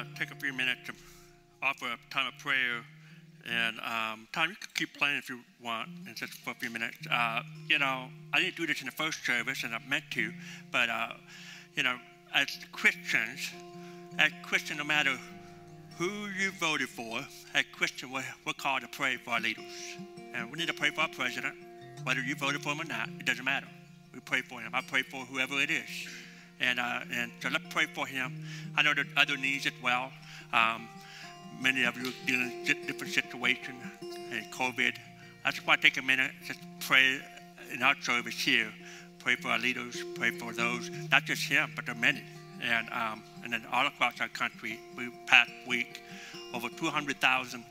uh, take a few minutes to offer a time of prayer. And um, Tom, you can keep playing if you want, and just for a few minutes. Uh, you know, I didn't do this in the first service, and I meant to, but uh, you know, as Christians, as Christians, no matter who you voted for, as Christians, we're, we're called to pray for our leaders, and we need to pray for our president, whether you voted for him or not. It doesn't matter. We pray for him. I pray for whoever it is. And, uh, and so let's pray for him. I know there are other needs as well. Um, many of you dealing with different situations and COVID. I just want to take a minute, just pray in our service here. Pray for our leaders, pray for those, not just him, but there are many. And, um, and then all across our country, we past week, over 200,000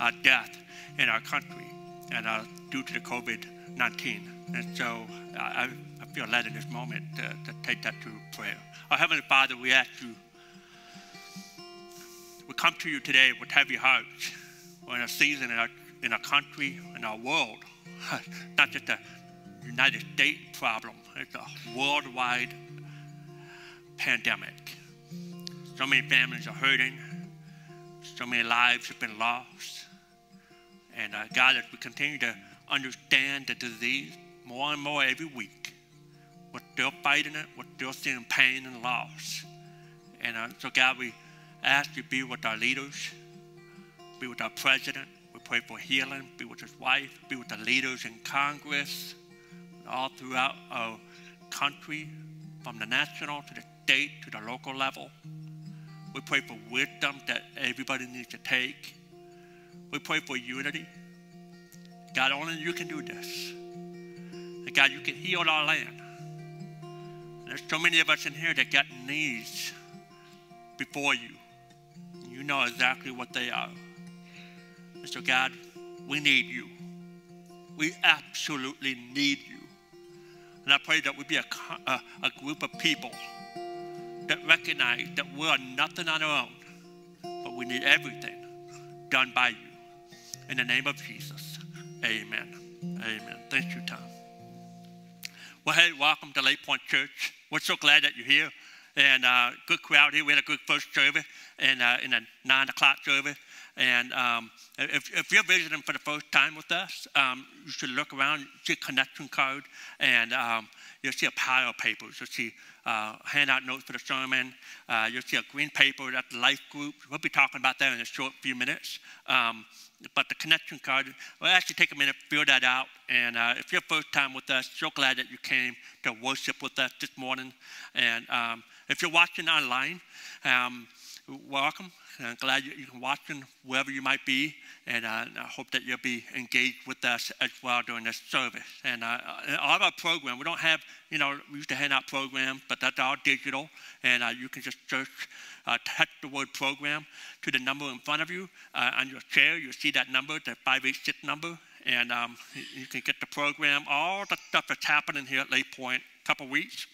uh, deaths in our country and uh, due to the COVID-19. And so I, I feel led in this moment to, to take that to prayer. Our Heavenly Father, we ask you, we come to you today with heavy hearts. We're in a season in our, in our country, in our world, not just a United States problem, it's a worldwide pandemic. So many families are hurting, so many lives have been lost. And uh, God, as we continue to understand the disease more and more every week, we're still fighting it, we're still seeing pain and loss. And uh, so, God, we ask you to be with our leaders, be with our president. We pray for healing, be with his wife, be with the leaders in Congress, all throughout our country, from the national to the state to the local level. We pray for wisdom that everybody needs to take. We pray for unity. God, only you can do this. And God, you can heal our land. There's so many of us in here that got needs before you. You know exactly what they are. And so, God, we need you. We absolutely need you. And I pray that we be a, a, a group of people that recognize that we are nothing on our own, but we need everything done by you. In the name of Jesus, amen. Amen. Thank you, Tom. Well, hey, welcome to Lake Point Church. We're so glad that you're here. And uh, good crowd here. We had a good first service and uh, in a nine o'clock service. And um, if, if, you're visiting for the first time with us, um, you should look around, see a connection card, and um, you'll see a pile of papers. You'll see uh, handout notes for the sermon. Uh, you'll see a green paper at the life group. We'll be talking about that in a short few minutes. Um, but the connection card, we'll actually take a minute, fill that out. And uh, if you're first time with us, so glad that you came to worship with us this morning. And um, if you're watching online, um, welcome. I'm glad you, you can watch them wherever you might be, and, uh, I hope that you'll be engaged with us as well during this service. And uh, all of our program, we don't have, you know, we used to hand out programs, but that's all digital, and uh, you can just search, uh, text the word program to the number in front of you uh, on your chair. You'll see that number, the 586 number, and um, you can get the program, all the stuff that's happening here at Lake Point, a couple weeks.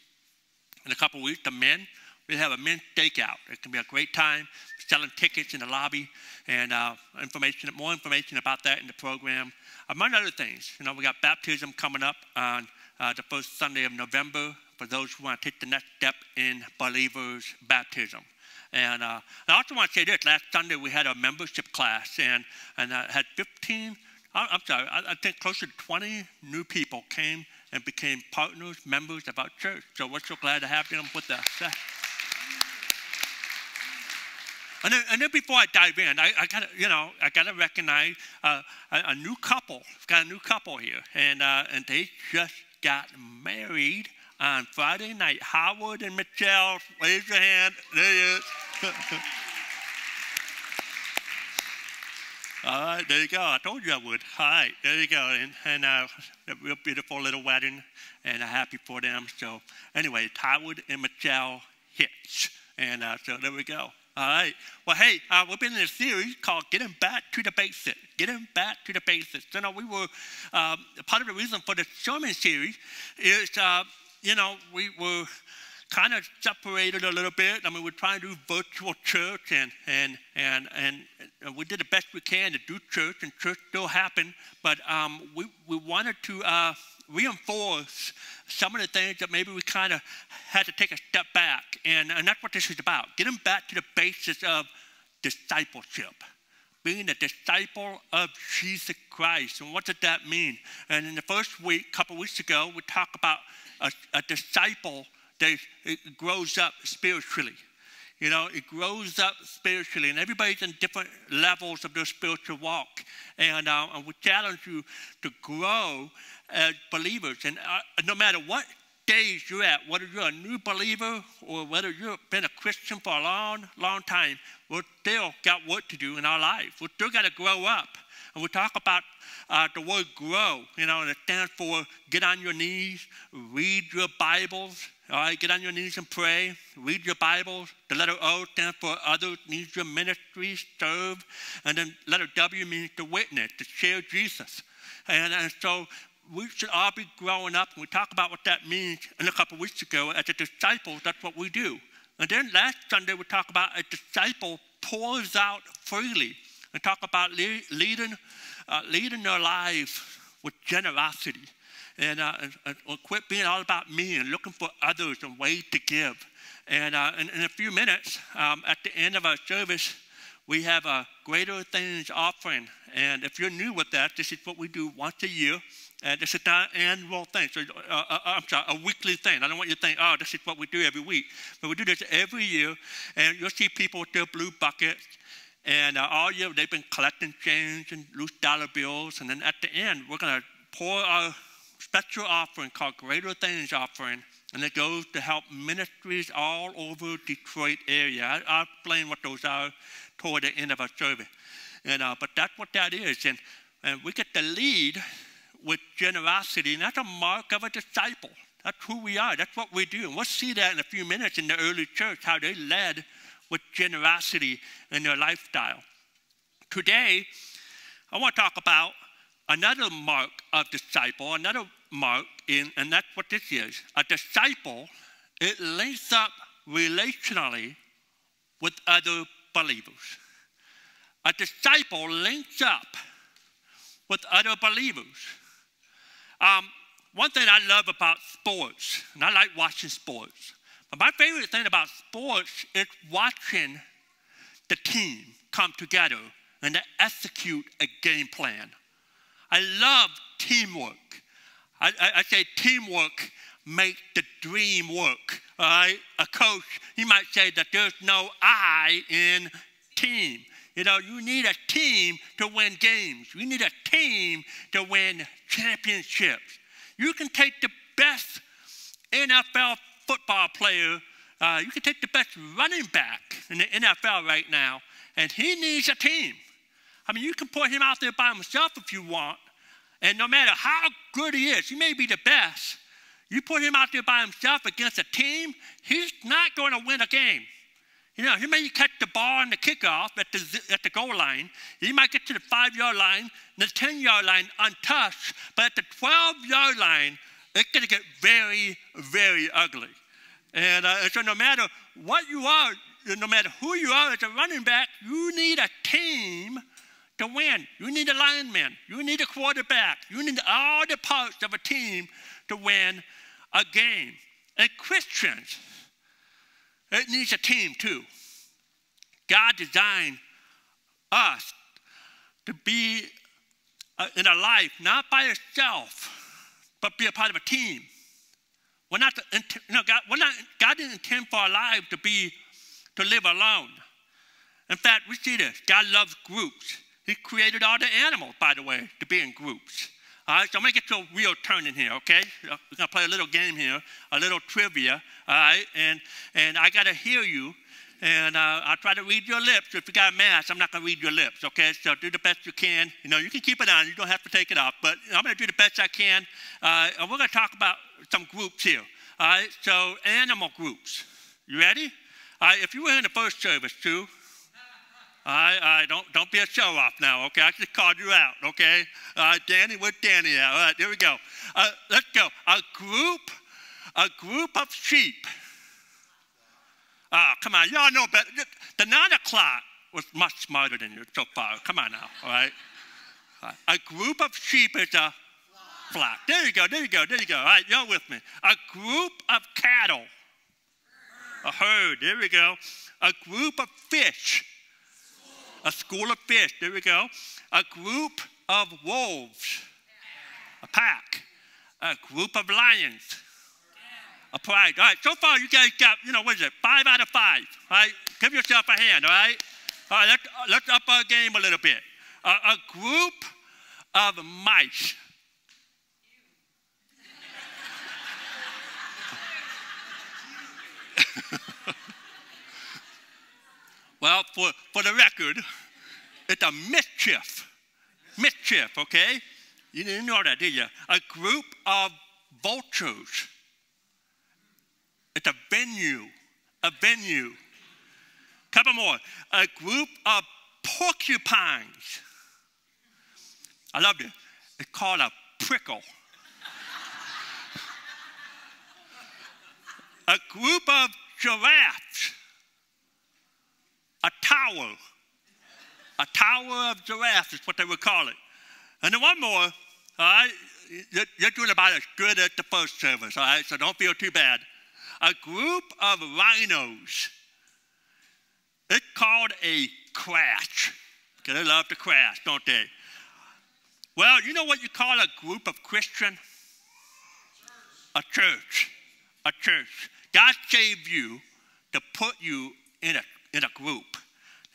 In a couple weeks, the men we have a men's stakeout. It can be a great time selling tickets in the lobby and uh, information, more information about that in the program. Among other things, you know, we got baptism coming up on uh, the first Sunday of November for those who want to take the next step in believers' baptism. And uh, I also want to say this: last Sunday we had a membership class, and and I had 15. I'm sorry, I, I think closer to 20 new people came and became partners, members of our church. So we're so glad to have them with us. And then, and then before I dive in, I, I gotta, you know, I gotta recognize uh, a, a, new couple. I've got a new couple here, and uh, and they just got married on Friday night. Howard and Michelle, raise your hand. There you. All right, there you go. I told you I would. All right, there you go. And, and uh, a real beautiful little wedding, and uh, happy for them. So, anyway, Howard and Michelle Hitch. And uh, so there we go. All right. Well, hey, uh, we've been in a series called Getting Back to the Basics. Getting Back to the Basics. You know, we were, um, part of the reason for the sermon series is, uh, you know, we were kind of separated a little bit. I mean, we're trying to do virtual church, and, and, and, and we did the best we can to do church, and church still happened. But um, we, we wanted to uh, reinforce some of the things that maybe we kind of had to take a step back. And, and that's what this is about getting back to the basis of discipleship being a disciple of Jesus Christ. And what does that mean? And in the first week, couple weeks ago, we talked about a, a disciple that grows up spiritually. You know, it grows up spiritually, and everybody's in different levels of their spiritual walk. And, uh, and we challenge you to grow as believers. And uh, no matter what stage you're at, whether you're a new believer or whether you've been a Christian for a long, long time, we've still got work to do in our life. We've still got to grow up. And we talk about uh, the word grow, you know, and it stands for get on your knees, read your Bibles, all right, get on your knees and pray, read your Bibles. The letter O stands for other needs your ministry, serve. And then letter W means to witness, to share Jesus. And, and so we should all be growing up. And we talked about what that means in a couple weeks ago. As a disciple, that's what we do. And then last Sunday, we talked about a disciple pours out freely and talk about leading, uh, leading their life with generosity. And, uh, and, and, quit being all about me and looking for others and ways to give. And uh, in, in, a few minutes, um, at the end of our service, we have a Greater Things offering. And if you're new with that, this is what we do once a year. And not an annual thing. So, uh, uh, I'm sorry, a weekly thing. I don't want you to think, oh, this is what we do every week. But we do this every year. And you'll see people with their blue buckets. And uh, all year they've been collecting change and loose dollar bills. And then at the end, we're going to pour our special offering called Greater Things Offering. And it goes to help ministries all over Detroit area. I, will explain what those are toward the end of our service. And, uh, but that's what that is. And, and we get to lead with generosity, and that's a mark of a disciple. That's who we are. That's what we do. And we'll see that in a few minutes in the early church, how they led with generosity in their lifestyle. Today, I want to talk about another mark of disciple, another mark, in, and that's what this is. A disciple, it links up relationally with other believers. A disciple links up with other believers. Um, one thing I love about sports, and I like watching sports, but my favorite thing about sports is watching the team come together and to execute a game plan. I love teamwork. I, I, I say teamwork make the dream work. All right? A coach, he might say that there's no I in team. You know, you need a team to win games. You need a team to win championships. You can take the best NFL football player, uh, you can take the best running back in the NFL right now, and he needs a team. I mean, you can put him out there by himself if you want, and no matter how good he is, he may be the best. You put him out there by himself against a team, he's not going to win a game. You know, he may catch the ball on the kickoff at the, at the goal line. He might get to the five yard line, the 10 yard line untouched, but at the 12 yard line, it's going to get very, very ugly. And uh, so, no matter what you are, no matter who you are as a running back, you need a team to win. You need a lineman. You need a quarterback. You need all the parts of a team to win a game. And Christians, it needs a team too. God designed us to be uh, in a life not by yourself, but be a part of a team. We're not, you know, God, we're not, God didn't intend for our life to be to live alone. In fact, we see this. God loves groups. He created all the animals, by the way, to be in groups. All right, so I'm gonna get to a real turn in here, okay? We're gonna play a little game here, a little trivia, all right? And and I gotta hear you, and uh, I'll try to read your lips. If you got a mask, I'm not gonna read your lips, okay? So do the best you can. You know, you can keep it on. You don't have to take it off, but I'm gonna do the best I can. Uh, and we're gonna talk about some groups here. All right, so animal groups. You ready? All right, if you were in the first service too, I, I don't don't be a show off now, okay? I just called you out, okay? Right, Danny, where's Danny at? All right, here we go. Uh, let's go. A group, a group of sheep. Ah, oh, come on, y'all know better. The nine o'clock was much smarter than you so far. Come on now, all right? A group of sheep is a flock. There you go, there you go, there you go. All right, y'all with me. A group of cattle. A herd, there we go. A group of fish A school of fish. There we go. A group of wolves. A pack. A group of lions. A pride. All right, so far you guys got, you know, what is it? Five out of five. All right? Give yourself a hand, all right? All right, let's, uh, let's up our game a little bit. A group of mice. Well, for, for the record, it's a mischief. Mischief, okay? You didn't know that, did you? A group of vultures. It's a venue. A venue. Couple more. A group of porcupines. I love it. It's called a prickle. a group of giraffes. Tower. A tower of giraffes is what they would call it. And then one more, all right? You're doing about as good as the first service, all right? So don't feel too bad. A group of rhinos. It's called a crash. They love to crash, don't they? Well, you know what you call a group of Christian? A church. A church. God saved you to put you in a, in a group.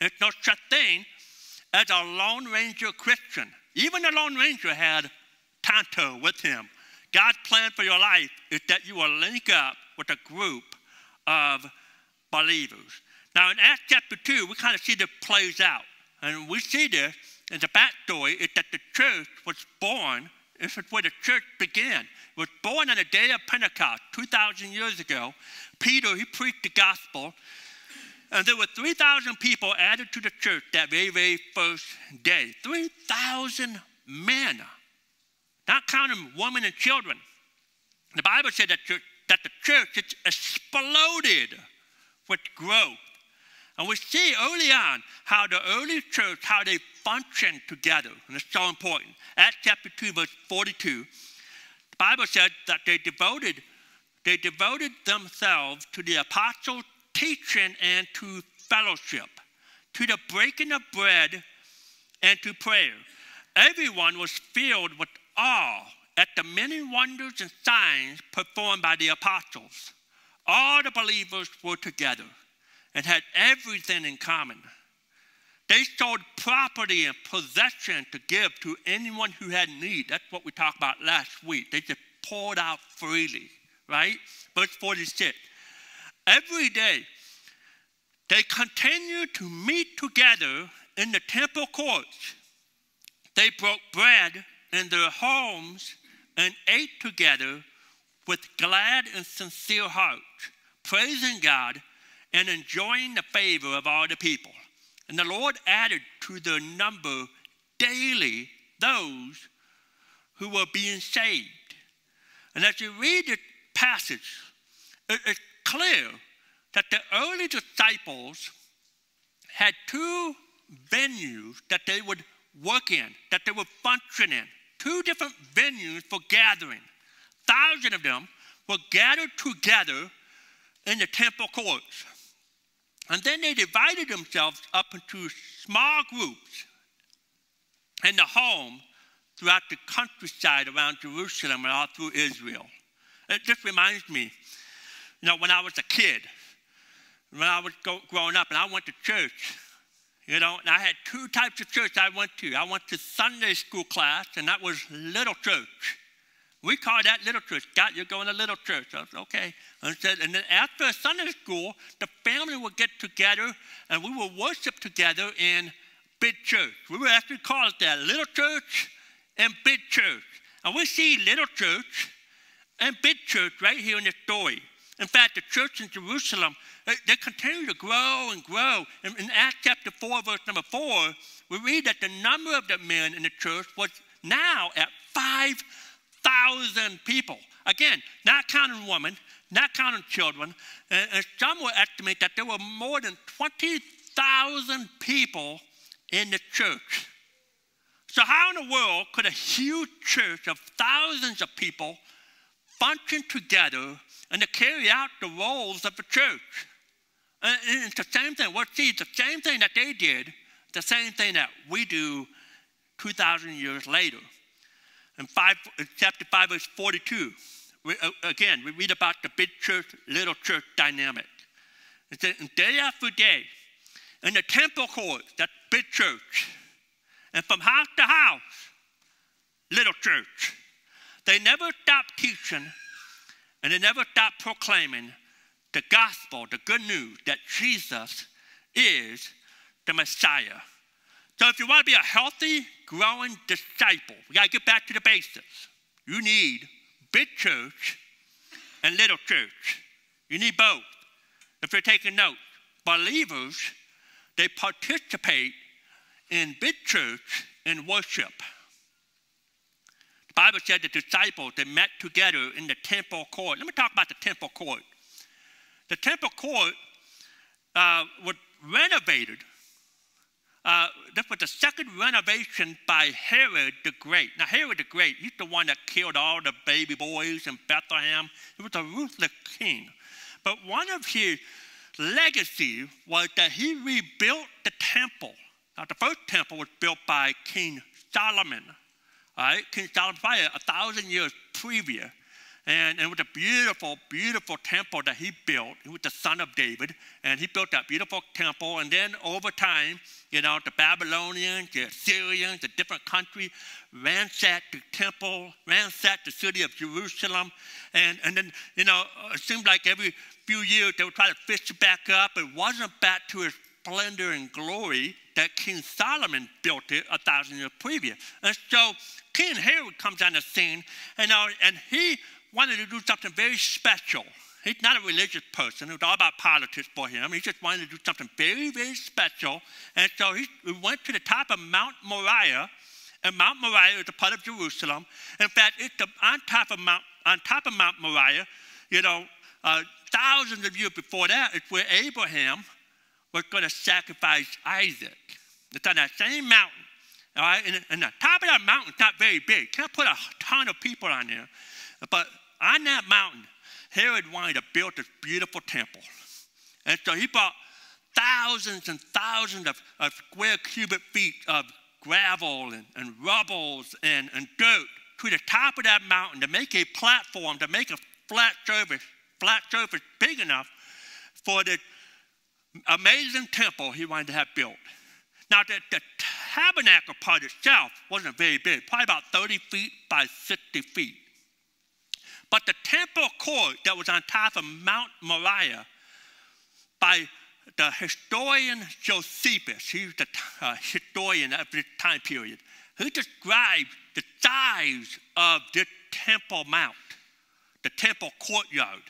There's no such thing as a Lone Ranger Christian. Even the Lone Ranger had Tonto with him. God's plan for your life is that you will link up with a group of believers. Now, in Acts chapter 2, we kind of see this plays out. And we see this in the backstory is that the church was born. This is where the church began. It was born on the day of Pentecost, 2,000 years ago. Peter, he preached the gospel. And there were 3,000 people added to the church that very, very first day. 3,000 men, not counting women and children. The Bible said that, that the church exploded with growth. And we see early on how the early church, how they functioned together. And it's so important. Acts chapter 2, verse 42, the Bible said that they devoted, they devoted themselves to the apostle teaching and to fellowship, to the breaking of bread and to prayer. Everyone was filled with awe at the many wonders and signs performed by the apostles. All the believers were together and had everything in common. They sold property and possession to give to anyone who had need. That's what we talked about last week. They just poured out freely, right? Verse 46. Every day, they continued to meet together in the temple courts. They broke bread in their homes and ate together with glad and sincere hearts, praising God and enjoying the favor of all the people. And the Lord added to their number daily those who were being saved. And as you read the passage, it's clear that the early disciples had two venues that they would work in, that they would function in, two different venues for gathering. Thousands of them were gathered together in the temple courts. And then they divided themselves up into small groups in the home throughout the countryside around Jerusalem and all through Israel. It just reminds me, you know, when I was a kid, when I was go, growing up and I went to church, you know, and I had two types of church I went to. I went to Sunday school class, and that was little church. We call that little church. God, you're going to little church. I said, okay. And, said, and then after Sunday school, the family would get together and we would worship together in big church. We would actually call it that little church and big church. And we see little church and big church right here in the story. In fact, the church in Jerusalem, they, they continue to grow and grow. In, in Acts chapter 4, verse number 4, we read that the number of the men in the church was now at 5,000 people. Again, not counting women, not counting children. And, and some will estimate that there were more than 20,000 people in the church. So, how in the world could a huge church of thousands of people function together and to carry out the roles of the church? And it's the same thing. Well, see, the same thing that they did The same thing that we do 2,000 years later. In, five, chapter 5, verse 42, we, uh, again, we read about the big church, little church dynamic. It says, day after day, in the temple court, that big church, and from house to house, little church, they never stopped teaching and they never stopped proclaiming the gospel, the good news that Jesus is the Messiah. So if you want to be a healthy, growing disciple, we got to get back to the basics. You need big church and little church. You need both. If you're taking notes, believers, they participate in big church in worship. Bible said the disciples, they met together in the temple court. Let me talk about the temple court. The temple court uh, was renovated. Uh, this was the second renovation by Herod the Great. Now, Herod the Great, he's the one that killed all the baby boys in Bethlehem. He was a ruthless king. But one of his legacy was that he rebuilt the temple. Now, the first temple was built by King Solomon. Right, King Solomon, a thousand years previous. And, and it was a beautiful, beautiful temple that he built. He was the son of David, and he built that beautiful temple. And then over time, you know, the Babylonians, the Assyrians, the different countries ransacked the temple, ransacked the city of Jerusalem. And, and then, you know, it seemed like every few years they would try to fix it back up. It wasn't back to its splendor and glory that King Solomon built it a thousand years previous. And so King Herod comes on the scene, and, uh, and he wanted to do something very special. He's not a religious person. It was all about politics for him. He just wanted to do something very, very special. And so he went to the top of Mount Moriah, and Mount Moriah is a part of Jerusalem. In fact, it's the, on top of Mount on top of Mount Moriah, you know, uh, thousands of years before that, it's where Abraham was going to sacrifice Isaac. It's on that same mountain. All right, and, and the top of that mountain is not very big. Can't put a ton of people on there. But on that mountain, Herod wanted to build this beautiful temple. And so he bought thousands and thousands of, of square cubic feet of gravel and, and rubbles and, and dirt to the top of that mountain to make a platform, to make a flat surface, flat surface big enough for the amazing temple he wanted to have built. Now, the, the tabernacle part itself wasn't very big, probably about 30 feet by 60 feet. But the temple court that was on top of Mount Moriah by the historian Josephus, he was the uh, historian of this time period, he described the size of the temple mount, the temple courtyard.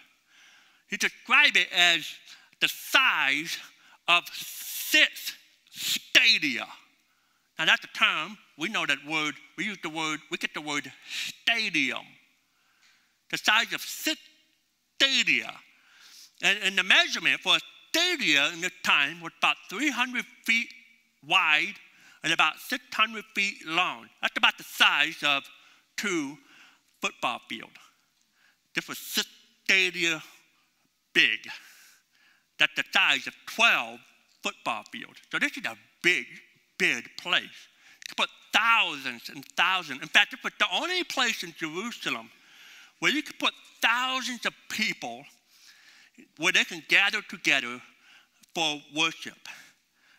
He described it as the size of six stadia. Now that's a term, we know that word, we use the word, we get the word stadium the size of six stadia. And, and the measurement for a stadia in the time was about 300 feet wide and about 600 feet long. That's about the size of two football fields. This was six stadia big. That's the size of 12 football fields. So this is a big, big place. You put thousands and thousands. In fact, it was the only place in Jerusalem where you can put thousands of people where they can gather together for worship.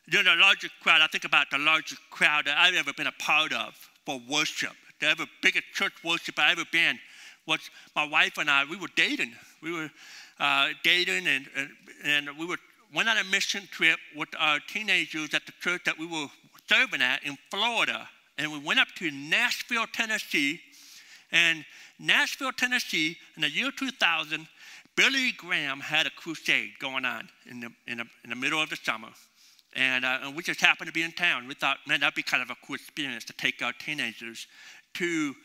You know, the largest crowd, I think about the largest crowd that I've ever been a part of for worship. The ever biggest church worship I've ever been was my wife and I, we were dating. We were uh, dating and, and, and we were, went on a mission trip with our teenagers at the church that we were serving at in Florida. And we went up to Nashville, Tennessee, and Nashville, Tennessee, in the year 2000, Billy Graham had a crusade going on in the, in the, in the middle of the summer. And, uh, and, we just happened to be in town. We thought, man, that'd be kind of a cool experience to take our teenagers to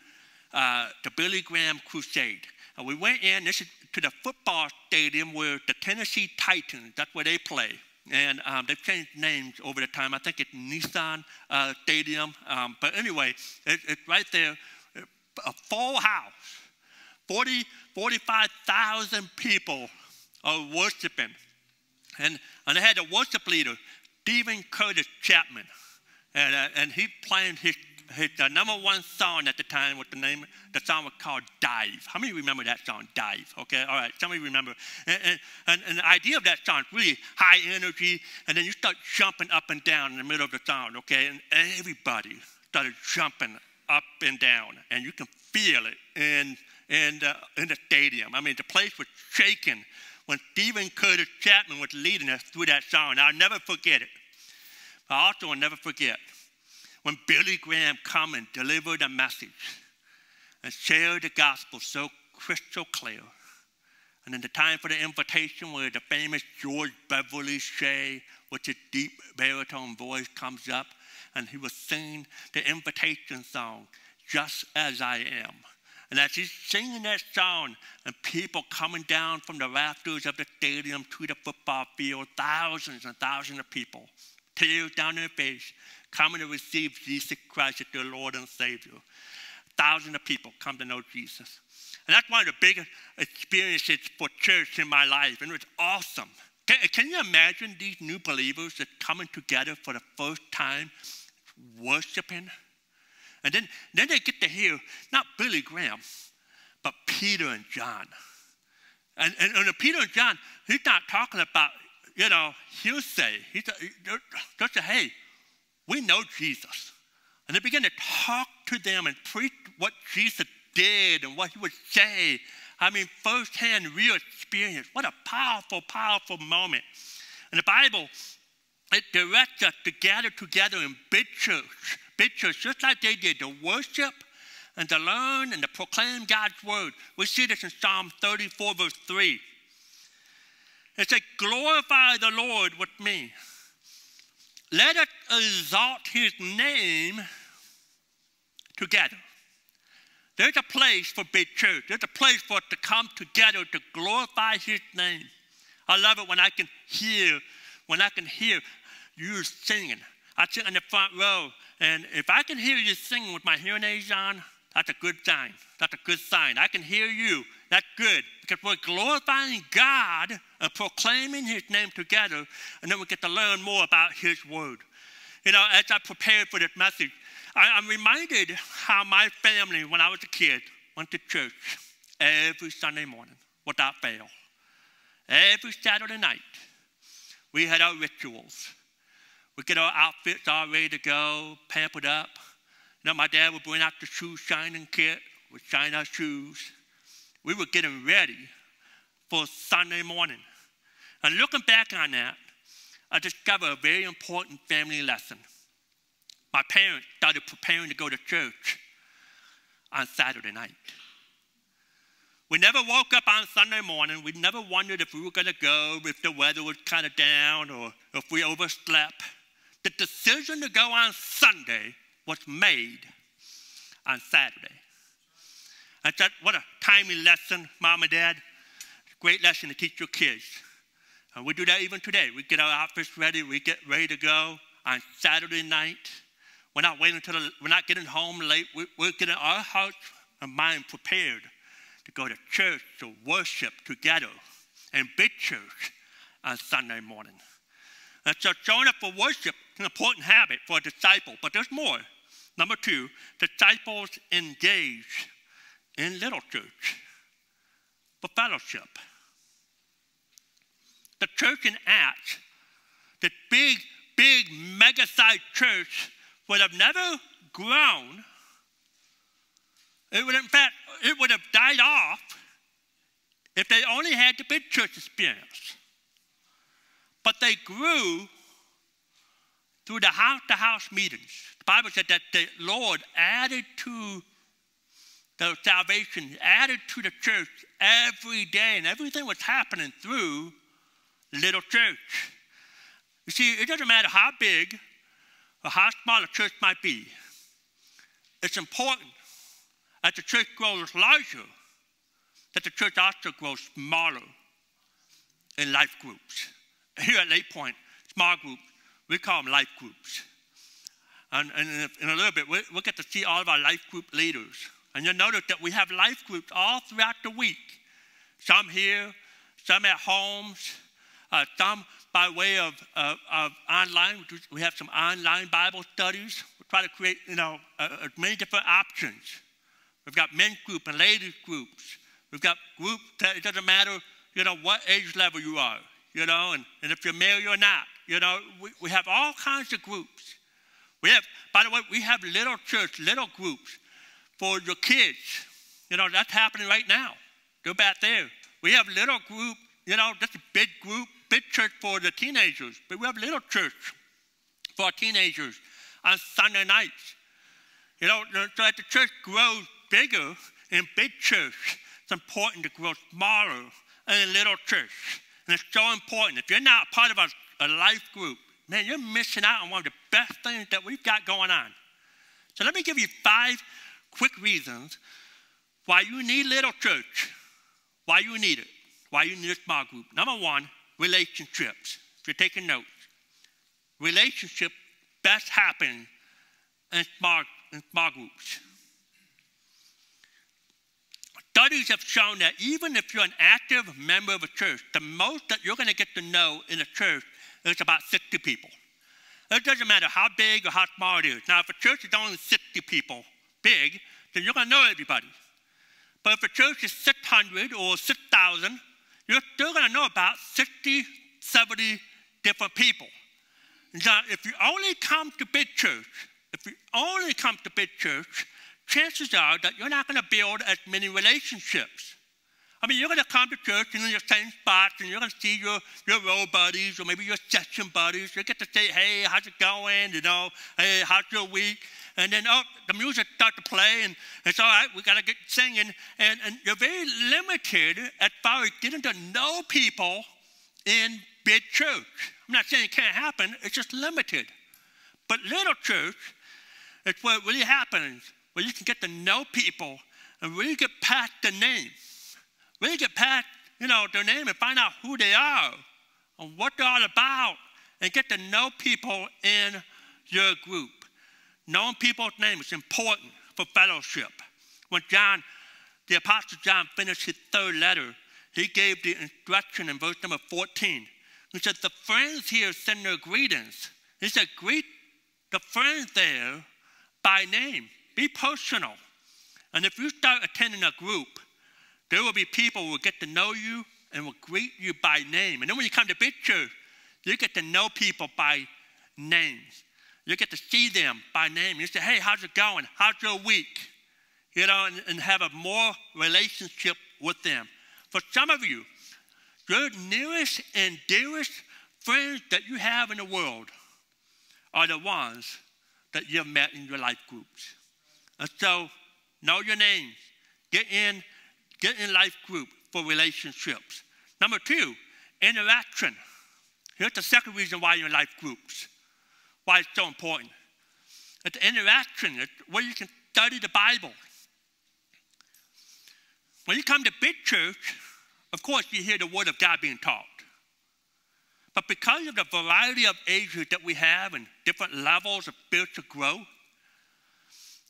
uh, the Billy Graham crusade. And we went in, this is to the football stadium where the Tennessee Titans, that's where they play. And um, they've changed names over the time. I think it's Nissan uh, Stadium. Um, but anyway, it, it's right there a full house. 40, 45,000 people are worshiping. And, and they had a worship leader, Steven Curtis Chapman. and, uh, and he playing his, his uh, number one song at the time with the name, the song was called Dive. How many remember that song, Dive? Okay, all right, somebody remember. And, and, and, the idea of that song is really high energy, and then you start jumping up and down in the middle of the song, okay? And everybody started jumping up and down, and you can feel it in, in, the, in the stadium. I mean, the place was shaking when Steven Curtis Chapman was leading us through that song. I'll never forget it. I also will never forget when Billy Graham come and delivered a message and shared the gospel so crystal clear. And then the time for the invitation where the famous George Beverly Shea with his deep baritone voice comes up and he was singing the invitation song, Just As I Am. And as he's singing that song, and people coming down from the rafters of the stadium to the football field, thousands and thousands of people, tears down their face, coming to receive Jesus Christ as their Lord and Savior. Thousands of people come to know Jesus. And that's one of the biggest experiences for church in my life, and it's awesome. Can, can you imagine these new believers that coming together for the first time, worshiping? And then, then they get to hear not Billy Graham, but Peter and John. And, and, and Peter and John, he's not talking about, you know, hearsay. He's just hey, we know Jesus. And they begin to talk to them and preach what Jesus did and what he would say. I mean, firsthand, real experience. What a powerful, powerful moment. And the Bible, it directs us to gather together in big church, big church, just like they did, to worship and to learn and to proclaim God's word. We see this in Psalm 34, verse 3. It says, Glorify the Lord with me let us exalt his name together. There's a place for big church. There's a place for us to come together to glorify his name. I love it when I can hear, when I can hear you singing. I sit in the front row, and if I can hear you singing with my hearing aids on, that's a good sign. That's a good sign. I can hear you. That's good because we're glorifying God and proclaiming His name together, and then we get to learn more about His Word. You know, as I prepared for this message, I, am reminded how my family, when I was a kid, went to church every Sunday morning without fail. Every Saturday night, we had our rituals. We get our outfits all ready to go, pampered up. You know, my dad would bring out the shoe shining kit, We'd shine our shoes. We were getting ready for Sunday morning. And looking back on that, I discovered a very important family lesson. My parents started preparing to go to church on Saturday night. We never woke up on Sunday morning. We never wondered if we were going to go, if the weather was kind of down, or if we overslept. The decision to go on Sunday was made on Saturday. I thought, what a timely lesson, mom and dad. Great lesson to teach your kids. Uh, and we do that even today. We get our outfits ready, we get ready to go on Saturday night. We're not waiting until the, we're not getting home late. We, we're getting our hearts and mind prepared to go to church to worship together and big church on Sunday morning. And so showing up for worship is an important habit for a disciple, but there's more. Number two, disciples engage in little church for fellowship. The church in Acts, the big, big, mega sized church, would have never grown. It would, in fact, it would have died off if they only had the big church experience. But they grew through the house to house meetings. The Bible said that the Lord added to the salvation, added to the church every day, and everything was happening through little church. You see, it doesn't matter how big or how small a church might be, it's important that the church grows larger that the church also grows smaller in life groups. Here at Lake Point, small groups, we call them life groups. And, and in a little bit, we'll, we'll get to see all of our life group leaders. And you'll notice that we have life groups all throughout the week. Some here, some at homes. uh, some by way of, of, of, online. We have some online Bible studies. We try to create, you know, uh, many different options. We've got men's group and ladies groups. We've got groups that it doesn't matter, you know, what age level you are, you know, and, and if you're married or not. You know, we, we have all kinds of groups. We have, by the way, we have little church, little groups for your kids. You know, that's happening right now. Go back there. We have little group, you know, just a big group, big church for the teenagers, but we have little church for teenagers on Sunday nights. You know, so as the church grows bigger in big church, it's important to grow smaller in a little church. And it's so important. If you're not part of a, a life group, man, you're missing out on one of the best things that we've got going on. So let me give you five quick reasons why you need little church, why you need it, why you need a small group. Number one, relationships. If you're taking notes, relationship best happen in small, in small groups. Studies have shown that even if you're an active member of a church, the most that you're going to get to know in a church is about 60 people. It doesn't matter how big or how small it is. Now, if a church is only 60 people big, then you're going to know everybody. But if a church is 600 or 6,000, you're still going to know about 60, 70 different people. Now, if you only come to big church, if you only come to big church, chances are that you're not going to build as many relationships. I mean, you're going to come to church and in your same spots, and you're going to see your, your row buddies or maybe your session buddies. You get to say, hey, how's it going? You know, hey, how's your week? And then, oh, the music starts to play, and it's all right, we got to get singing. And, and you're very limited as far as getting to know people in big church. I'm not saying it can't happen, it's just limited. But little church, it's where it really happens where you can get to know people and really get past the name. Really get past, you know, their name and find out who they are and what they're all about and get to know people in your group. Knowing people's name is important for fellowship. When John, the Apostle John, finished his third letter, he gave the instruction in verse number 14. He said, The friends here send their greetings. He said, Greet the friends there by name. Be personal. And if you start attending a group, there will be people who will get to know you and will greet you by name. And then when you come to big church, you get to know people by names. You get to see them by name. You say, hey, how's it going? How's your week? You know, and, and have a more relationship with them. For some of you, your nearest and dearest friends that you have in the world are the ones that you've met in your life groups. And so, know your names. Get in, get in life group for relationships. Number two, interaction. Here's the second reason why you're in life groups, why it's so important. It's interaction, it's where you can study the Bible. When you come to big church, of course, you hear the Word of God being taught. But because of the variety of ages that we have and different levels of spiritual growth,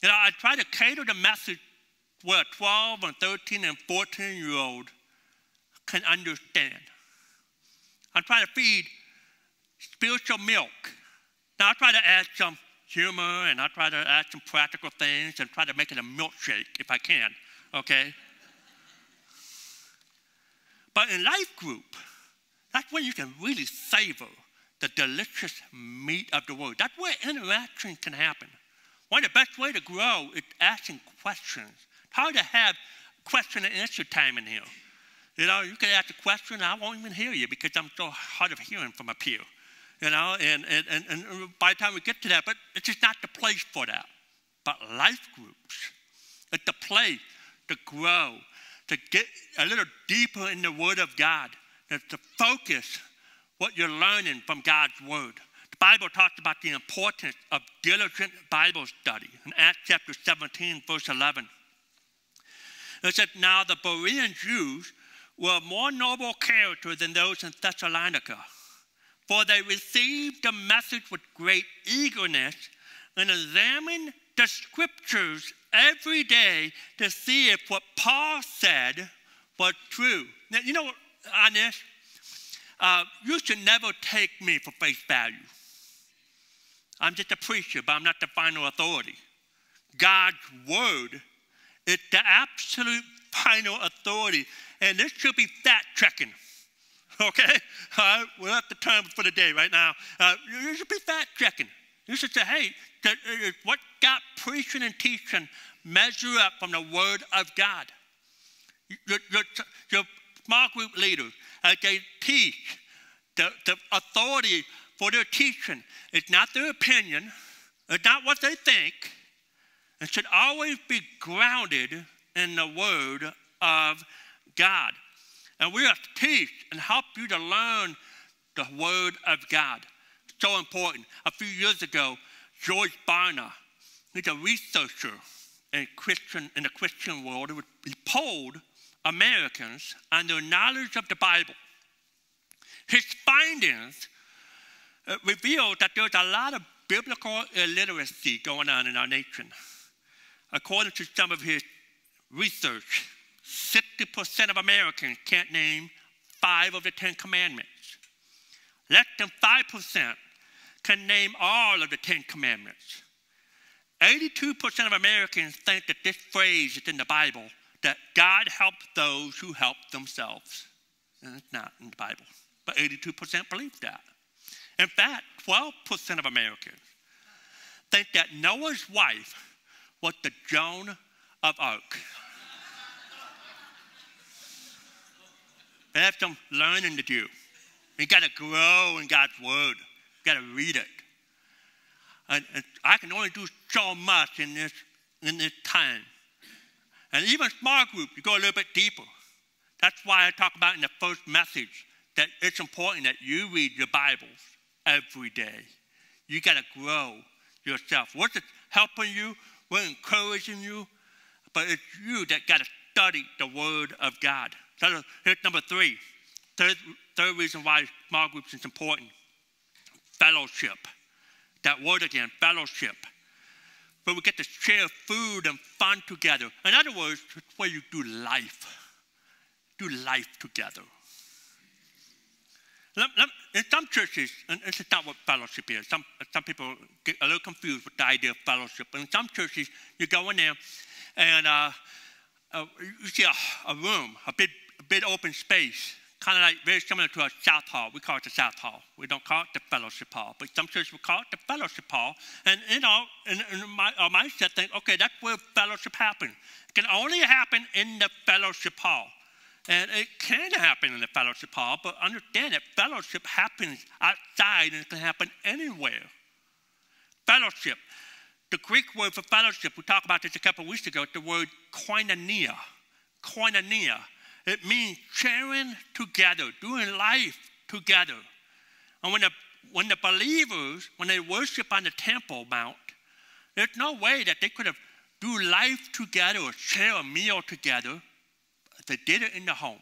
you know, I try to cater the message where a 12 and 13 and 14 year old can understand. I try to feed spiritual milk. Now, I try to add some humor and I try to add some practical things and try to make it a milkshake if I can, okay? But in life group, that's when you can really savor the delicious meat of the word. That's where interaction can happen. One of the best way to grow is asking questions. It's hard to have question and answer time in here. You know, you can ask a question, I won't even hear you because I'm so hard of hearing from up here. You know, and, and, and, and by the time we get to that, but it's just not the place for that. But life groups, it's the place to grow, to get a little deeper in the Word of God, to focus what you're learning from God's Word. The Bible talks about the importance of diligent Bible study in Acts chapter 17, verse 11. It said, Now the Berean Jews were more noble character than those in Thessalonica, for they received the message with great eagerness and examined the scriptures every day to see if what Paul said was true. Now, you know, on this, uh, you should never take me for face value. I'm just a preacher, but I'm not the final authority. God's word is the absolute final authority, and this should be fact checking. Okay? Uh, we're at the term for the day right now. Uh, you should be fact checking. You should say, hey, uh, what God preaching and teaching measure up from the word of God? Your, your, your small group leaders, as they teach, the, the authority for their teaching is not their opinion, it's not what they think. It should always be grounded in the word of God. And we have to teach and help you to learn the word of God. So important. A few years ago, George Barna, he's a researcher in, Christian, in the Christian world, he polled Americans on their knowledge of the Bible. His findings uh, revealed that there's a lot of biblical illiteracy going on in our nation. According to some of his research, 60% of Americans can't name five of the Ten Commandments. Less than 5% can name all of the Ten Commandments. 82% of Americans think that this phrase is in the Bible that God helps those who help themselves. And it's not in the Bible, but 82% believe that. In fact, 12% of Americans think that Noah's wife was the Joan of Arc. They have some learning to do. You got to grow in God's Word. You got to read it. And, and I can only do so much in this, in this time. And even small group, you go a little bit deeper. That's why I talk about in the first message that it's important that you read your Bibles every day. You got to grow yourself. What's helping you? We're encouraging you, but it's you that got to study the Word of God. Here's number three. Third, third reason why small groups is important fellowship. That word again, fellowship where we get to share food and fun together. In other words, it's where you do life. Do life together. In some churches, and this is not what fellowship is, some, some people get a little confused with the idea of fellowship. In some churches, you go in there and uh, uh, you see a, a room, a big, big open space, kind of like very similar to a South Hall. We call it the South Hall. We don't call it the Fellowship Hall, but some churches will call it the Fellowship Hall. And you know, in, in my our mindset, think, okay, that's where fellowship happens. It can only happen in the Fellowship Hall. And it can happen in the fellowship hall, but understand that fellowship happens outside and it can happen anywhere. Fellowship. The Greek word for fellowship, we talked about this a couple of weeks ago, the word koinonia. Koinonia. It means sharing together, doing life together. And when the, when the believers, when they worship on the Temple Mount, there's no way that they could have do life together or share a meal together. They did it in the homes.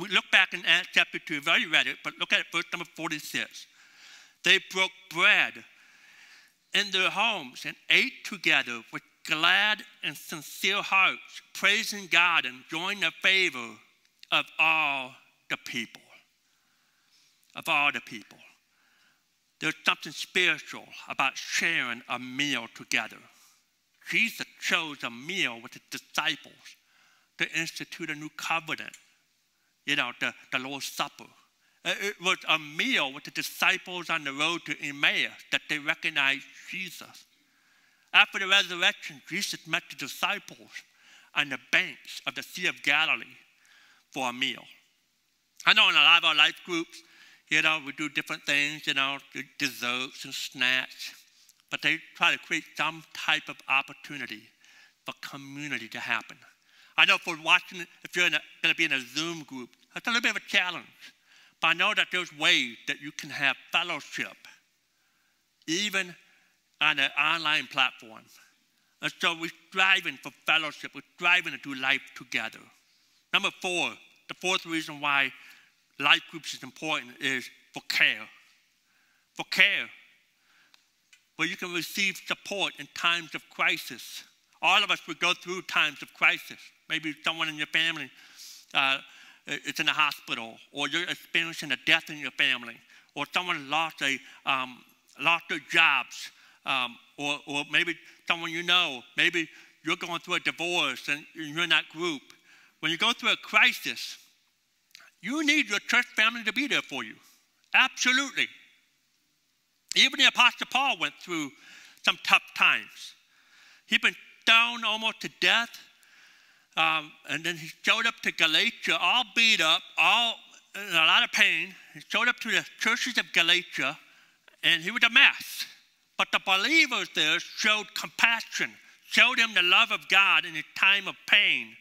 We look back in Acts chapter 2, we've already read it, but look at verse number 46. They broke bread in their homes and ate together with glad and sincere hearts, praising God and enjoying the favor of all the people. Of all the people. There's something spiritual about sharing a meal together. Jesus chose a meal with his disciples to institute a new covenant, you know, the, the Lord's Supper. Uh, it was a meal with the disciples on the road to Emmaus that they recognized Jesus. After the resurrection, Jesus met the disciples on the banks of the Sea of Galilee for a meal. I know in a lot of our life groups, you know, we do different things, you know, desserts and snacks, but they try to create some type of opportunity for community to happen. I know for watching, if you're going to be in a Zoom group, that's a little bit of a challenge. But I know that there's ways that you can have fellowship, even on an online platform. And so we're striving for fellowship. We're striving to do life together. Number four, the fourth reason why life groups is important is for care. For care, where you can receive support in times of crisis. All of us would go through times of crisis. Maybe someone in your family uh, is in the hospital, or you're experiencing a death in your family, or someone lost a um, lost their jobs, um, or or maybe someone you know, maybe you're going through a divorce and you're in that group. When you go through a crisis, you need your church family to be there for you. Absolutely. Even the Apostle Paul went through some tough times. He'd been stoned almost to death. Um, and then he showed up to Galatia, all beat up, all in a lot of pain. He showed up to the churches of Galatia, and he was a mess. But the believers there showed compassion, showed him the love of God in a time of pain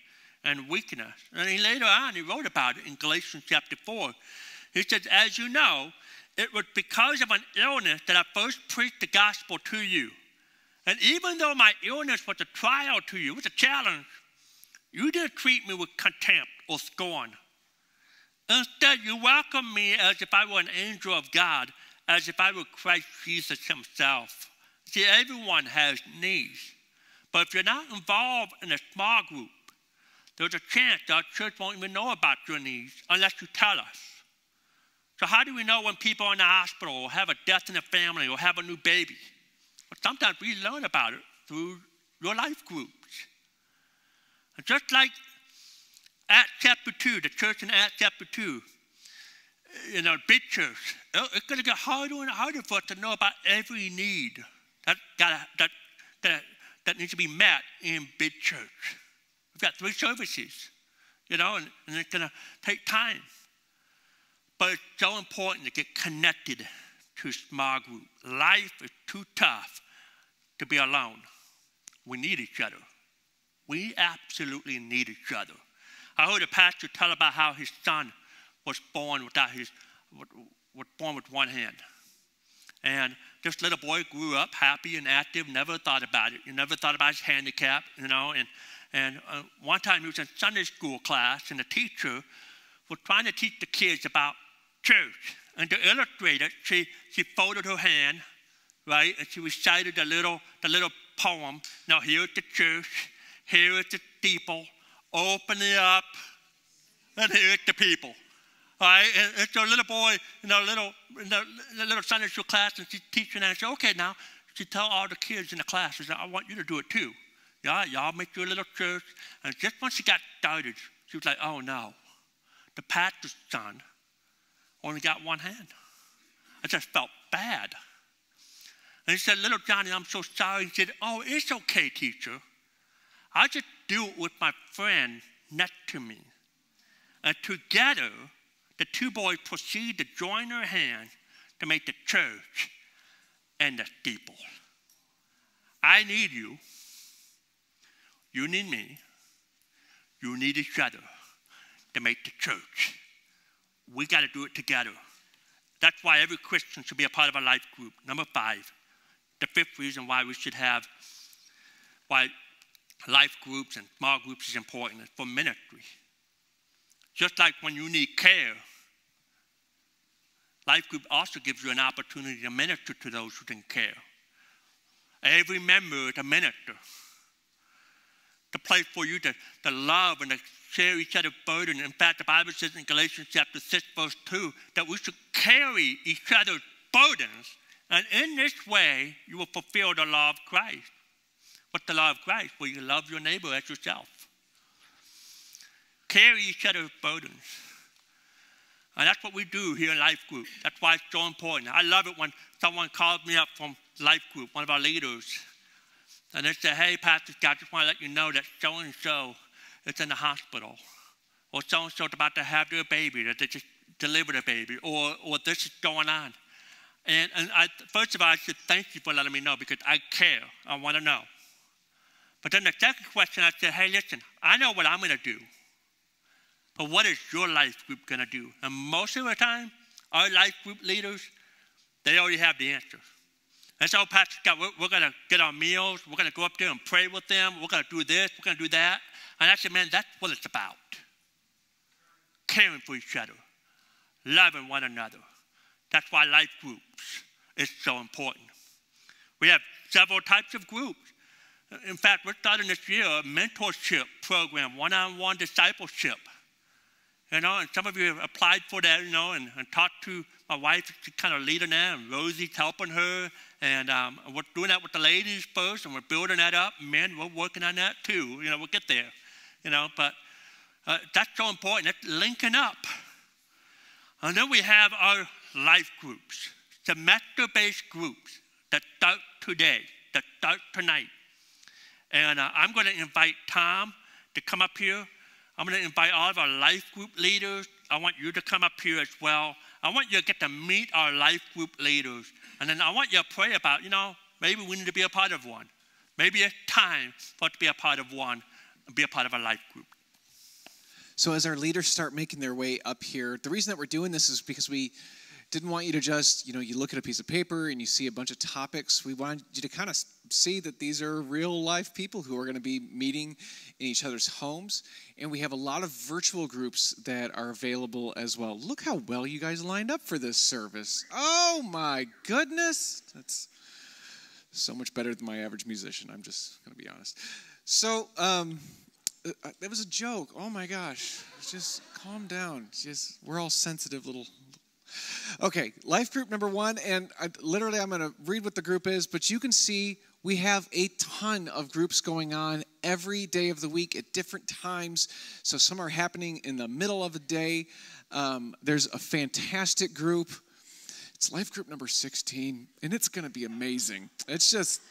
and weakness. And he later on, he wrote about it in Galatians chapter 4. He says, As you know, it was because of an illness that I first preached the gospel to you. And even though my illness was a trial to you, it was a challenge, you didn't treat me with contempt or scorn. Instead, you welcomed me as if I were an angel of God, as if I were Christ Jesus himself. See, everyone has needs. But if you're not involved in a small group, there's a chance our church won't even know about your needs unless you tell us. So, how do we know when people are in the hospital or have a death in the family or have a new baby? Well, sometimes we learn about it through your life groups. And just like Acts chapter 2, the church in Acts chapter 2, you know, big church, oh, it's going to get harder and harder for us to know about every need that, that, that, that, that needs to be met in big church. We've got three services, you know, and, and it's going to take time. But it's so important to get connected to small group. Life is too tough to be alone. We need each other. We absolutely need each other. I heard a pastor tell about how his son was born without his was born with one hand. And this little boy grew up happy and active, never thought about it. He never thought about his handicap, you know. And, and uh, one time he was in Sunday school class, and the teacher was trying to teach the kids about church. And to illustrate it, she, she folded her hand, right, and she recited the little, the little poem. Now, here's the church, here is the people, open it up, and here's the people. All right, and, and so little boy, you know, little, in the, the little Sunday school class, and she's teaching, and she said, okay, now, she tell all the kids in the class, she said, I want you to do it too. Yeah, y'all make your little church. And just once she got started, she was like, oh no, the pastor's son only got one hand. I just felt bad. And he said, Little Johnny, I'm so sorry. He said, Oh, it's okay, teacher. I just do it with my friend next to me. And together, the two boys proceed to join their hands to make the church and the steeple. I need you. You need me. You need each other to make the church we got to do it together. That's why every Christian should be a part of a life group. Number five, the fifth reason why we should have, why life groups and small groups is important is for ministry. Just like when you need care, life group also gives you an opportunity to minister to those who can care. Every member is a minister. The place for you to, to love and to share each other's burden. In fact, the Bible says in Galatians chapter 6, verse 2, that we should carry each other's burdens. And in this way, you will fulfill the law of Christ. What's the law of Christ? Well, you love your neighbor as yourself. Carry each other's burdens. And that's what we do here in Life Group. That's why it's so important. I love it when someone calls me up from Life Group, one of our leaders, and they say, hey, Pastor Scott, I just want to let you know that so and so is in the hospital, or so and so is about to have their baby, that they just delivered a baby, or, or this is going on. And, and I, first of all, I should thank you for letting me know because I care. I want to know. But then the second question, I said, hey, listen, I know what I'm going to do. But what is your life group going to do? And most of the time, our life group leaders, they already have the answer. And so, Pastor Scott, we're, we're going to get our meals. We're going to go up there and pray with them. We're going to do this. We're going to do that. And I said, man, that's what it's about. Caring for each other, loving one another. That's why life groups is so important. We have several types of groups. In fact, we're starting this year a mentorship program, one on one discipleship. You know, and some of you have applied for that, you know, and, and talked to my wife. She's kind of leading that, and Rosie's helping her. And um, we're doing that with the ladies first, and we're building that up. Men, we're working on that too. You know, we'll get there. You know, but uh, that's so important. That's linking up. And then we have our life groups, semester based groups that start today, that start tonight. And uh, I'm going to invite Tom to come up here. I'm going to invite all of our life group leaders. I want you to come up here as well. I want you to get to meet our life group leaders. And then I want you to pray about, you know, maybe we need to be a part of one. Maybe it's time for us to be a part of one and be a part of a life group. So, as our leaders start making their way up here, the reason that we're doing this is because we didn't want you to just, you know, you look at a piece of paper and you see a bunch of topics. We wanted you to kind of see that these are real life people who are going to be meeting in each other's homes. And we have a lot of virtual groups that are available as well. Look how well you guys lined up for this service. Oh my goodness. That's so much better than my average musician. I'm just going to be honest. So, um, uh, uh, that was a joke. Oh my gosh. Just calm down. Just we're all sensitive little Okay, life group number one, and I, literally I'm going to read what the group is, but you can see we have a ton of groups going on every day of the week at different times. So some are happening in the middle of the day. Um, there's a fantastic group. It's life group number 16, and it's going to be amazing. It's just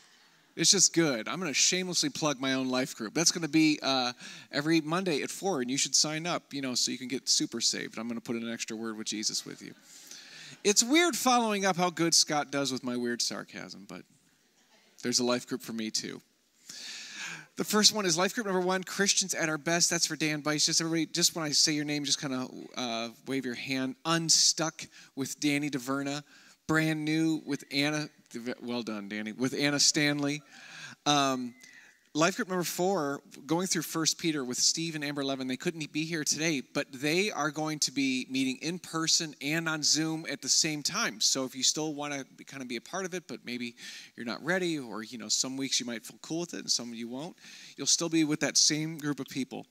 it's just good. I'm going to shamelessly plug my own life group. That's going to be uh, every Monday at 4, and you should sign up, you know, so you can get super saved. I'm going to put an extra word with Jesus with you. It's weird following up how good Scott does with my weird sarcasm, but there's a life group for me too. The first one is life group number one, Christians at our best. That's for Dan Bice. Just everybody, just when I say your name, just kind of uh, wave your hand. Unstuck with Danny DeVerna. Brand new with Anna well done, Danny. With Anna Stanley. Um, Life group number four, going through First Peter with Steve and Amber Levin. They couldn't be here today, but they are going to be meeting in person and on Zoom at the same time. So if you still want to kind of be a part of it, but maybe you're not ready, or you know, some weeks you might feel cool with it and some you won't, you'll still be with that same group of people.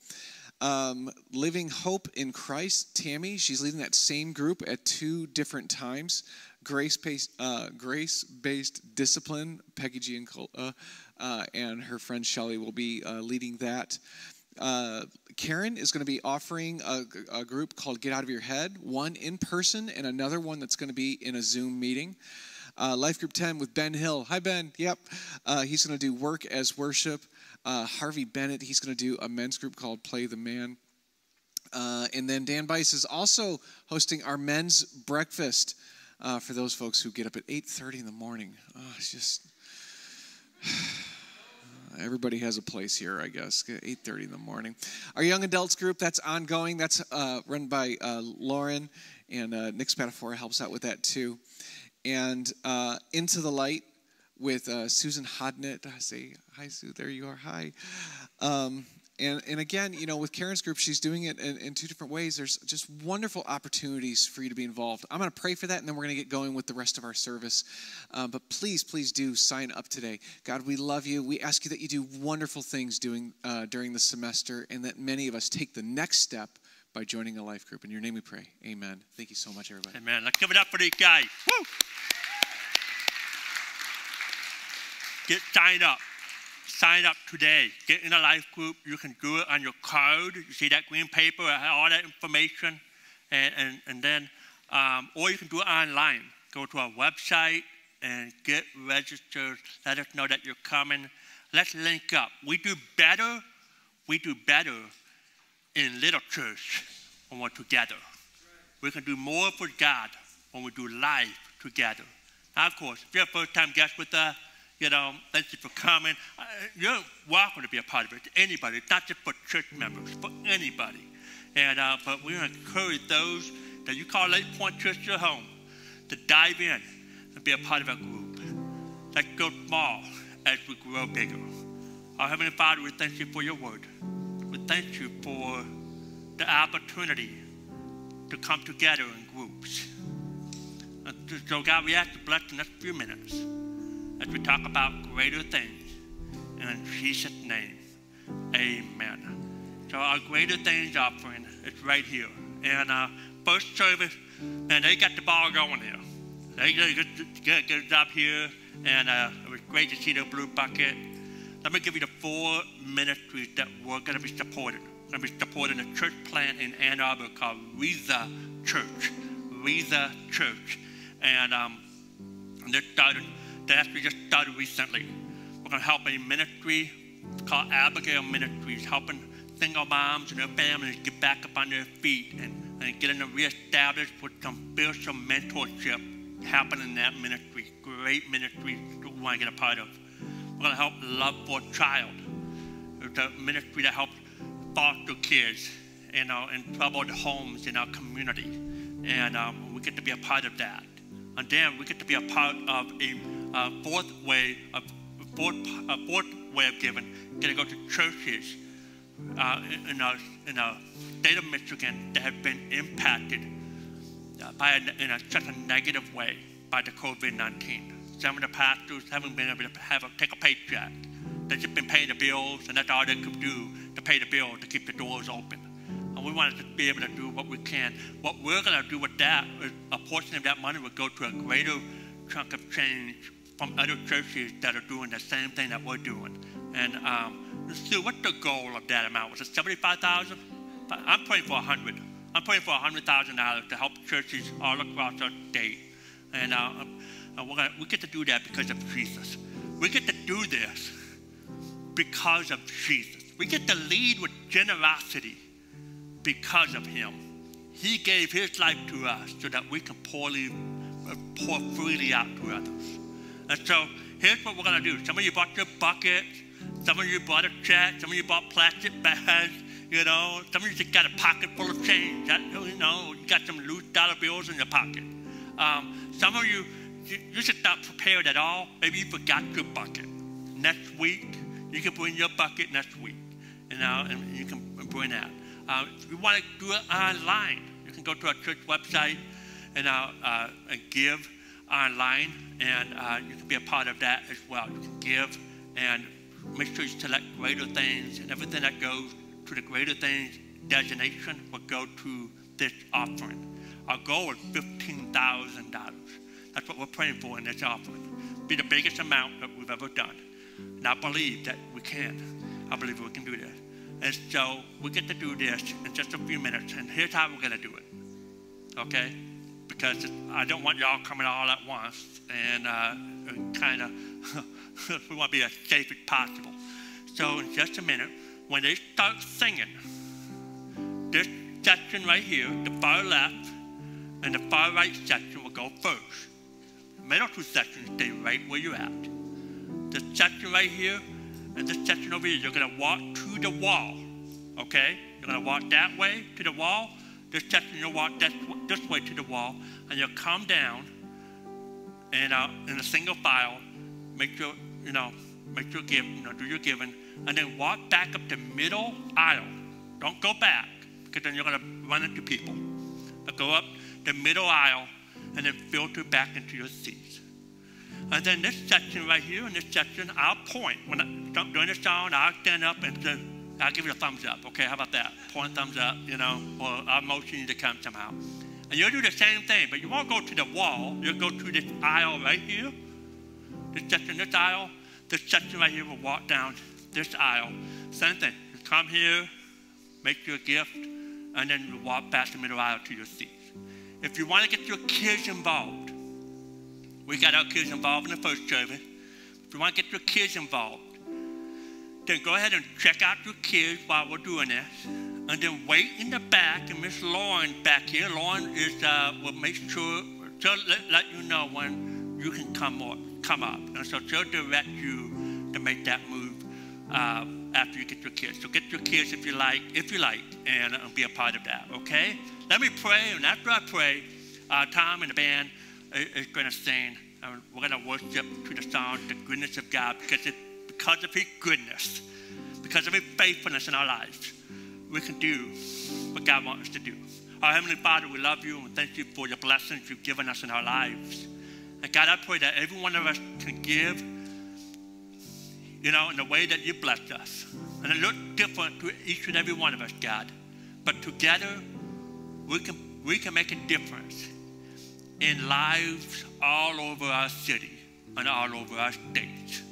Um, Living Hope in Christ, Tammy, she's leading that same group at two different times grace-based, uh, grace-based discipline. Peggy G and, uh, uh, and her friend Shelly will be uh, leading that. Uh, Karen is going to be offering a, a, group called Get Out of Your Head, one in person and another one that's going to be in a Zoom meeting. Uh, Life Group 10 with Ben Hill. Hi, Ben. Yep. he's going to do work as worship. Harvey Bennett, he's going to do a men's group called Play the Man. Uh, and then Dan Bice is also hosting our men's breakfast uh, for those folks who get up at 8.30 in the morning. Oh, it's just, everybody has a place here, I guess, 8.30 in the morning. Our young adults group, that's ongoing. That's uh, run by uh, Lauren, and uh, Nick Spatafora helps out with that too. And uh, Into the Light with uh, Susan Hodnett. I say, hi, Sue, there you are, hi. Um, and, and again, you know, with Karen's group, she's doing it in, in two different ways. There's just wonderful opportunities for you to be involved. I'm going to pray for that, and then we're going to get going with the rest of our service. Uh, but please, please do sign up today. God, we love you. We ask you that you do wonderful things doing uh, during the semester, and that many of us take the next step by joining a life group. In your name we pray. Amen. Thank you so much, everybody. Amen. Let's give it up for these guys. Woo! Get signed up sign up today. Get in a life group. You can do it on your card. You see that green paper, all that information. And, and, and then, um, or you can do it online. Go to our website and get registered. Let us know that you're coming. Let's link up. We do better. We do better in little church when we're together. We can do more for God when we do life together. Now, of course, if you're a first time guest with us, you know, thank you for coming. Uh, you're welcome to be a part of it. Anybody, not just for church members, for anybody. And uh, but we encourage those that you call Lake Point Church your home to dive in and be a part of our group. Let's go small as we grow bigger. Our Heavenly Father, we thank you for your word. We thank you for the opportunity to come together in groups. And so, God, we ask to bless the next few minutes as we talk about greater things. In Jesus' name, amen. So our greater things offering is right here And uh, first service, man, they got the ball going here. They did a good, good, good job here, and uh, it was great to see the blue bucket. Let me give you the four ministries that we're going to be supporting. We're going to be supporting a church plant in Ann Arbor called Reza Church. Reza Church. And um, they started, they actually just started recently. We're going to help a ministry called Abigail Ministries, helping single moms and their families get back up on their feet and, and getting reestablished with some spiritual mentorship happening in that ministry. Great ministry we want to get a part of. We're going to help Love for Child. It's a ministry that helps foster kids, you know, in troubled homes in our community. And um, we get to be a part of that. And then we get to be a part of a, a fourth way, a fourth, a fourth way of giving. Get to go to churches uh, in, a, in a state of Michigan that have been impacted uh, by a, in a, such a negative way by the COVID-19. Some of the pastors haven't been able to have a, take a paycheck. They've just been paying the bills, and that's all they could do to pay the bill to keep the doors open. And we wanted to be able to do what we can. What we're going to do with that is a portion of that money will go to a greater chunk of change from other churches that are doing the same thing that we're doing. And um, Sue, what's the goal of that amount? Was it 75000 I'm praying for 100 I'm praying for $100,000 to help churches all across our state. And uh, uh, gonna, we get to do that because of Jesus. We get to do this because of Jesus. We get to lead with generosity because of Him. He gave His life to us so that we can pour, uh, pour freely out to others. And so here's what we're going to do. Some of you bought your bucket. Some of you bought a check. Some of you bought plastic bags. You know, some of you just got a pocket full of change. That, you know, you got some loose dollar bills in your pocket. Um, some of you, you, you just not prepared at all. Maybe you forgot your bucket. Next week, you can bring your bucket next week. You know, and you can bring that. Uh, if you want to do it online, you can go to our church website and, uh, uh, and give online, and uh, you can be a part of that as well. You can give and make sure you select greater things, and everything that goes to the greater things designation will go to this offering. Our goal is $15,000. That's what we're praying for in this offering. Be the biggest amount that we've ever done. And I believe that we can. I believe we can do this. And so we get to do this in just a few minutes. And here's how we're going to do it. Okay? Because I don't want y'all coming all at once. And uh, kind of, we want to be as safe as possible. So in just a minute, when they start singing, this section right here, the far left and the far right section will go first. The middle two sections stay right where you're at. This section right here and this section over here, you're going to walk to the wall. Okay? You're going to walk that way to the wall. This section, you'll walk this, way to the wall. And you'll come down and uh, in a single file, make your, you know, make your give, you know, do your giving and then walk back up the middle aisle. Don't go back, because then you're going to run into people. But go up the middle aisle and then filter back into your seats. And then this section right here, in this section, I'll point. When I, during the song, I'll stand up and say, I'll give you a thumbs up. Okay, how about that? Point thumbs up, you know, or I'll motion you to come somehow. And you'll do the same thing, but you won't go to the wall. You'll go to this aisle right here. This section, this aisle. This section right here will walk down this aisle. Same thing. You come here, make your gift, and then you walk past the middle aisle to your seats. If you want to get your kids involved, we got our kids involved in the first service. If you want to get your kids involved, then go ahead and check out your kids while we're doing this. And then wait in the back, and Miss Lauren back here. Lauren is uh, will make sure she'll let, let you know when you can come up, come up, and so she'll direct you to make that move uh, after you get your kids. So get your kids if you like, if you like, and uh, be a part of that. Okay? Let me pray, and after I pray, uh, Tom and the band is, going to sing. And we're going to worship to the song, "The Goodness of God," because it, because of His goodness, because of His faithfulness in our lives, we can do what God wants us to do. Our Heavenly Father, we love you and thank you for the blessings you've given us in our lives. And God, I pray that every one of us can give you know, in the way that you blessed us. And it looks different to each and every one of us, God. But together, we can, we can make a difference in lives all over our city and all over our states.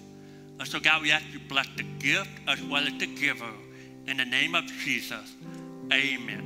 And so, God, we ask you bless the gift as well as the giver. In the name of Jesus, amen.